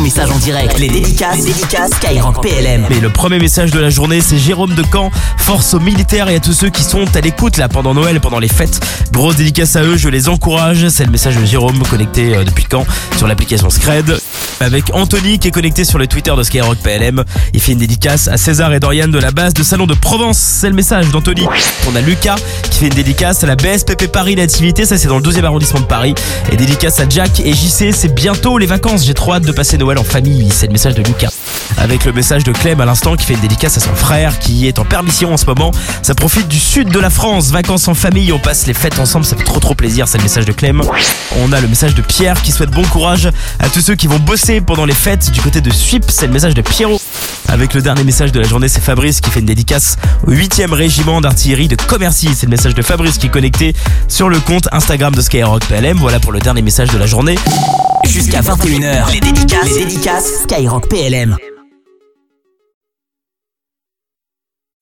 message en direct. Les dédicaces, dédicaces Skyrock PLM. Mais le premier message de la journée, c'est Jérôme de Caen. Force aux militaires et à tous ceux qui sont à l'écoute là pendant Noël pendant les fêtes. Grosse dédicace à eux, je les encourage. C'est le message de Jérôme connecté euh, depuis Caen sur l'application Scred. Avec Anthony qui est connecté sur le Twitter de Skyrock PLM. Il fait une dédicace à César et Dorian de la base de Salon de Provence. C'est le message d'Anthony. On a Lucas fait une dédicace à la BSPP Paris Nativité. Ça, c'est dans le 12e arrondissement de Paris. Et dédicace à Jack et JC. C'est bientôt les vacances. J'ai trop hâte de passer Noël en famille. C'est le message de Lucas. Avec le message de Clem à l'instant qui fait une dédicace à son frère qui est en permission en ce moment. Ça profite du sud de la France. Vacances en famille. On passe les fêtes ensemble. Ça fait trop trop plaisir. C'est le message de Clem. On a le message de Pierre qui souhaite bon courage à tous ceux qui vont bosser pendant les fêtes du côté de Suip. C'est le message de Pierrot. Avec le dernier message de la journée, c'est Fabrice qui fait une dédicace au 8e régiment d'artillerie de Commercy. C'est le message de Fabrice qui est connecté sur le compte Instagram de Skyrock PLM. Voilà pour le dernier message de la journée. Jusqu'à 21h, les dédicaces, les dédicaces Skyrock PLM.